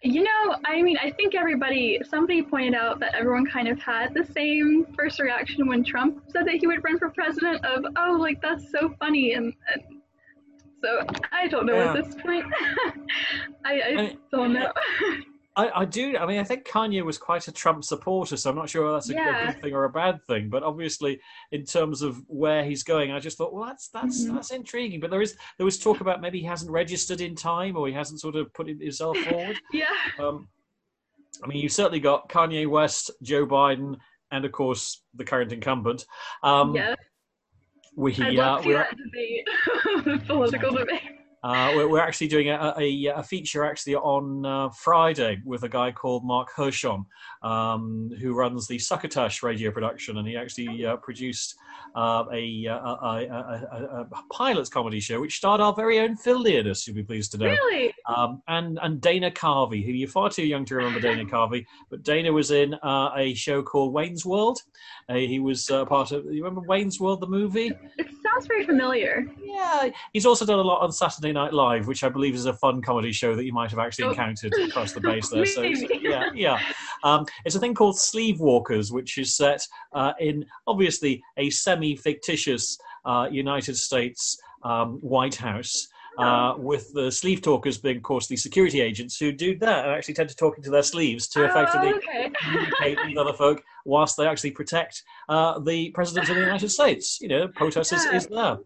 Speaker 5: You know, I mean, I think everybody, somebody pointed out that everyone kind of had the same first reaction when Trump said that he would run for president of, oh, like, that's so funny. And, and so I don't know
Speaker 1: Yeah.
Speaker 5: at this point. I, I
Speaker 1: mean,
Speaker 5: don't know.
Speaker 1: I, I do. I mean, I think Kanye was quite a Trump supporter, so I'm not sure that's a,
Speaker 5: Yeah.
Speaker 1: good thing or a bad thing. But obviously, in terms of where he's going, I just thought, well, that's that's
Speaker 5: Mhm.
Speaker 1: that's intriguing. But there is there was talk about maybe he hasn't registered in time or he hasn't sort of put himself forward.
Speaker 5: yeah.
Speaker 1: Um, I mean, you've certainly got Kanye West, Joe Biden, and of course the current incumbent. Um,
Speaker 5: yes.
Speaker 1: We,
Speaker 5: I'd love
Speaker 1: uh,
Speaker 5: to see
Speaker 1: we're,
Speaker 5: that debate, political debate.
Speaker 1: Uh, we're, we're actually doing a, a, a feature actually on uh, Friday with a guy called Mark Hershon, um, who runs the Succotash radio production, and he actually uh, produced uh, a, a, a, a, a pilot comedy show which starred our very own Phil Leodis, you'll be pleased to know.
Speaker 5: Really?
Speaker 1: um, and and Dana Carvey, who you're far too young to remember Dana Carvey, but Dana was in uh, a show called Wayne's World. Uh, he was uh, part of. You remember Wayne's World, the movie?
Speaker 5: Sounds very familiar.
Speaker 1: Yeah, he's also done a lot on Saturday Night Live, which I believe is a fun comedy show that you might have actually
Speaker 5: Oh.
Speaker 1: encountered across the base there. So, so, yeah, yeah. Um, it's a thing called Sleevewalkers, which is set uh, in obviously a semi-fictitious uh, United States um, White House. Uh, with the sleeve talkers being, of course, the security agents who do that and actually tend to talk into their sleeves to effectively
Speaker 5: Oh, okay.
Speaker 1: communicate with other folk whilst they actually protect uh, the president of the United States. You know, protest is,
Speaker 5: Yeah.
Speaker 1: is there,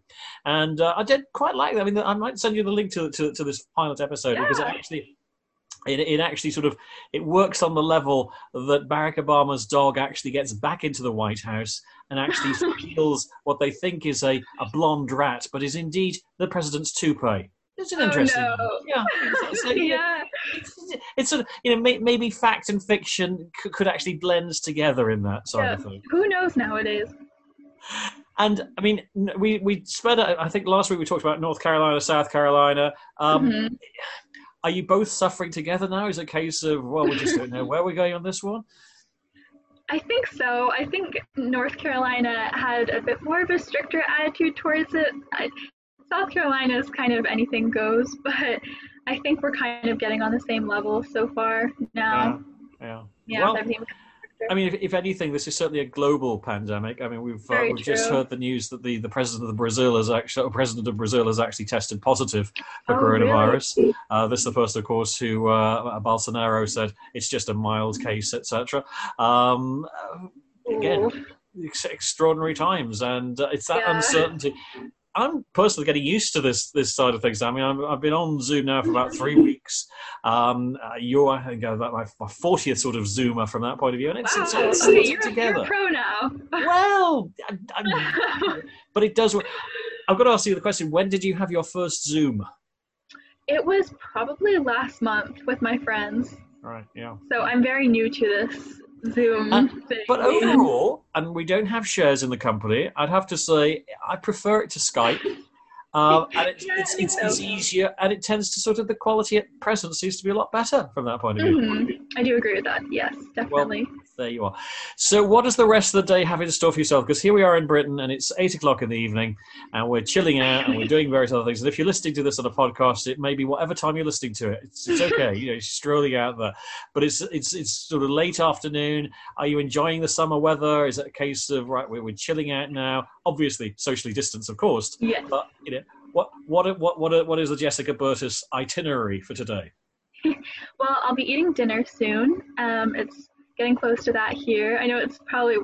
Speaker 1: and uh, I did quite like that. I mean, I might send you the link to to, to this pilot episode because it actually. It, it actually sort of it works on the level that Barack Obama's dog actually gets back into the White House and actually steals what they think is a, a blonde rat, but is indeed the president's toupee. It's an
Speaker 5: Oh,
Speaker 1: interesting.
Speaker 5: no.
Speaker 1: Yeah, it's, it's you know,
Speaker 5: yeah.
Speaker 1: it's, sort of you know may, maybe fact and fiction c- could actually blend together in that sort
Speaker 5: Yeah.
Speaker 1: of thing.
Speaker 5: Who knows nowadays?
Speaker 1: And I mean, we we spent I think last week we talked about North Carolina, South Carolina. Um,
Speaker 5: Mhm.
Speaker 1: Are you both suffering together now? Is it a case of well, we just don't know where we're going on this one?
Speaker 5: I think so. I think North Carolina had a bit more of a stricter attitude towards it. I, South Carolina is kind of anything goes, but I think we're kind of getting on the same level so far now.
Speaker 1: yeah.
Speaker 5: Yeah,
Speaker 1: Well, I mean, if, if anything, this is certainly a global pandemic. I mean, we've uh, we've just heard the news that the, the president of Brazil has actually president of Brazil has actually tested positive for
Speaker 5: Oh,
Speaker 1: coronavirus. Uh, this is the person, of course, who uh, Bolsonaro said it's just a mild case, etc. Um, uh, again, ex- extraordinary times, and uh, it's that
Speaker 5: Yeah.
Speaker 1: uncertainty. I'm personally getting used to this this side of things. I mean, I'm, I've been on Zoom now for about three weeks. Um, uh, you're, I think, uh, my my fortieth sort of Zoomer from that point of view, and it's,
Speaker 5: Wow.
Speaker 1: it's all
Speaker 5: okay, you're,
Speaker 1: together.
Speaker 5: you're a pro now.
Speaker 1: Well, I, I, but it does work. I've got to ask you the question: When did you have your first Zoom?
Speaker 5: it was probably last month with my friends,
Speaker 1: Right. Yeah.
Speaker 5: so I'm very new to this Zoom
Speaker 1: Uh. But overall, and we don't have shares in the company, I'd have to say I prefer it to Skype. Um, and it's,
Speaker 5: Yeah,
Speaker 1: it's, it's, it's easier, and it tends to sort of the quality at present seems to be a lot better from that point of view.
Speaker 5: Mhm. I do agree with that. Yes, definitely.
Speaker 1: There you are. So, what does the rest of the day have in store for yourself? Because here we are in Britain, and it's eight o'clock in the evening, and we're chilling out, and we're doing various other things. And if you're listening to this on a podcast, it may be whatever time you're listening to it. It's, it's okay, you know, you're strolling out there. But it's it's it's sort of late afternoon. Are you enjoying the summer weather? Is it a case of right, we're, we're chilling out now? Obviously, socially distanced, of course.
Speaker 5: yes.
Speaker 1: But you know, what what what what what is the Jessica Burtis itinerary for today?
Speaker 5: Well, I'll be eating dinner soon. Um, it's getting close to that here. I know it's probably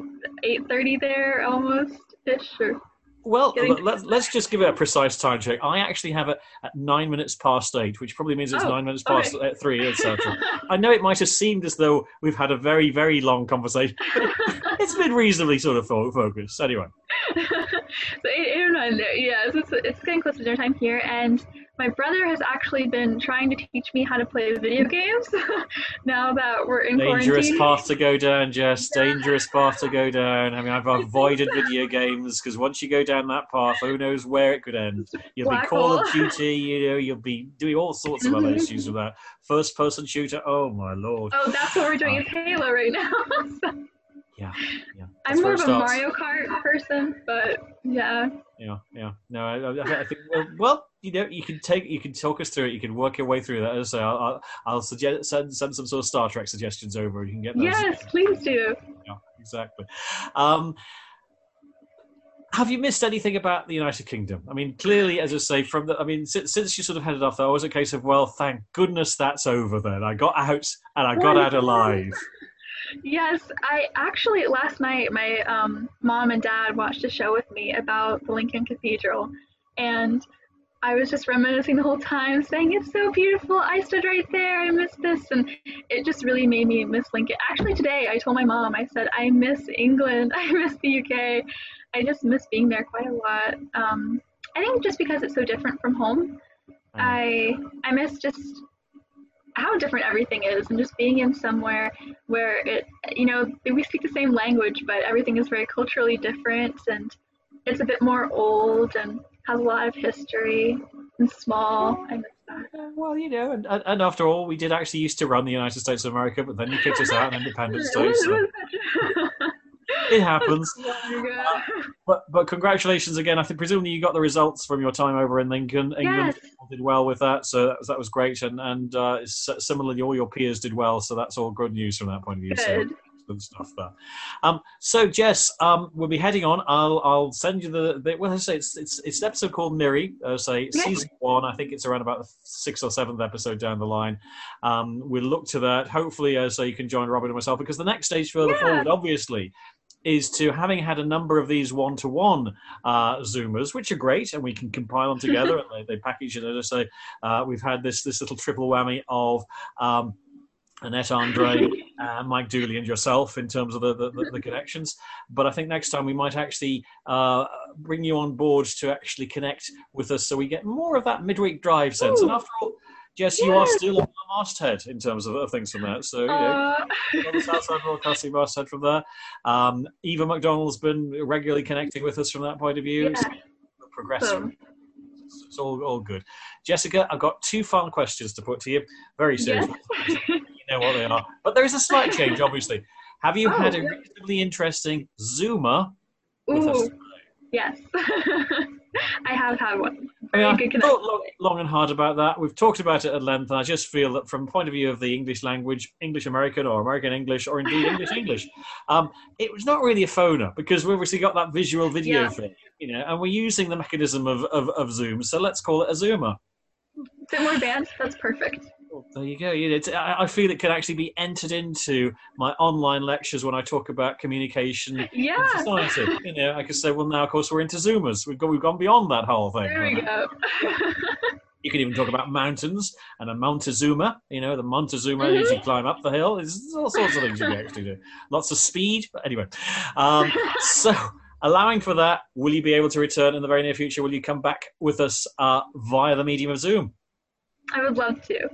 Speaker 5: 8:30 there, almost ish. Or
Speaker 1: Well, let's, let's just give it a precise time check. I actually have it at nine minutes past eight, which probably means it's
Speaker 5: Oh,
Speaker 1: nine minutes past
Speaker 5: okay.
Speaker 1: three, etc. I know it might have seemed as though we've had a very, very long conversation, it, it's been reasonably sort of focused. Anyway,
Speaker 5: so eight, eight or nine there. Yes, it's it's getting close to dinner time here, and my brother has actually been trying to teach me how to play video games. now that we're in
Speaker 1: dangerous
Speaker 5: quarantine.
Speaker 1: path to go down, Jess. Dangerous path to go down. I mean, I've avoided video games because once you go down that path, who knows where it could end. You'll be
Speaker 5: Black
Speaker 1: Call of. Duty. You know, you'll be doing all sorts of other issues with that. First-person shooter. Oh my lord.
Speaker 5: Oh, that's what we're doing is ah. Halo right now. So
Speaker 1: Yeah, yeah.
Speaker 5: I'm more of a. Mario Kart person, but yeah.
Speaker 1: Yeah, yeah. No, I, I- I think well, well, you know, you can take, you can talk us through it. You can work your way through that. So I say, I'll, I'll, I'll suggest send, send some sort of Star Trek suggestions over. You can get those.
Speaker 5: Yes, please do.
Speaker 1: Yeah, exactly. Um, have you missed anything about the United Kingdom? I mean, clearly, as I say, from the, I mean, since, since you sort of headed off, there was a case of, well, thank goodness that's over. Then I got out and I got out alive.
Speaker 5: Yes, I actually last night my um, mom and dad watched a show with me about the Lincoln Cathedral, and I was just reminiscing the whole time, saying it's so beautiful. I stood right there. I miss this, and it just really made me miss Lincoln. Actually, today I told my mom. I said I miss England. I miss the UK. I just miss being there quite a lot. Um, I think just because it's so different from home, mm. I I miss just how different everything is, and just being in somewhere where it you know we speak the same language, but everything is very culturally different, and it's a bit more old and has a lot of history and small. I miss that.
Speaker 1: Well, you know, and, and after all, we did actually used to run the United States of America, but then you kicked us out on Independence Day. So. it happens. Uh, but but congratulations again. I think presumably you got the results from your time over in Lincoln. England
Speaker 5: yes.
Speaker 1: did well with that, so that was, that was great. And and uh, similarly, all your peers did well, so that's all good news from that point of view.
Speaker 5: Good.
Speaker 1: So and stuff there. Um, so Jess, um, we'll be heading on. I'll I'll send you the, the well, I say it's it's it's an episode called Miri. Uh, say season one. I think it's around about the sixth or seventh episode down the line. Um, we'll look to that. Hopefully, uh, so you can join Robin and myself because the next stage further yeah. forward, obviously, is to having had a number of these one-to-one uh, Zoomers, which are great, and we can compile them together. and they, they package it. I say, uh, we've had this this little triple whammy of. Um, Annette Andre, uh, Mike Dooley, and yourself in terms of the, the, the, connections. But I think next time we might actually uh, bring you on board to actually connect with us so we get more of that midweek drive sense. Ooh. And after all, Jess, yes. you are still on the masthead in terms of, of things from that. So, you know, uh... on the Southside Broadcasting masthead from there. Um, Eva McDonald's been regularly connecting with us from that point of view.
Speaker 5: Yeah.
Speaker 1: So progressing. It's all, all good. Jessica, I've got two fun questions to put to you. Very serious. Yes. know what they are. But there is a slight change, obviously. Have you oh, had a reasonably interesting Zoomer with Ooh?
Speaker 5: Yes. I have had one.
Speaker 1: Very I good thought long, long, and hard about that. We've talked about it at length, and I just feel that from point of view of the English language, English American or American English, or indeed English English, um, it was not really a phoner because we've obviously got that visual video yeah. thing, you know, and we're using the mechanism of, of, of Zoom, so let's call it a Zoomer.
Speaker 5: Bit more advanced, that's perfect
Speaker 1: there you go. It's, I feel it could actually be entered into my online lectures when I talk about communication
Speaker 5: yeah.
Speaker 1: in society. You know, I could say, well, now of course we're into Zoomers. We've gone, we've gone beyond that whole thing.
Speaker 5: There we go.
Speaker 1: you can even talk about mountains and a Montezuma. You know, the Montezuma mm-hmm. as you climb up the hill. There's all sorts of things you can actually do. Lots of speed, but anyway. Um, so allowing for that, will you be able to return in the very near future? Will you come back with us uh, via the medium of Zoom?
Speaker 5: I would love to.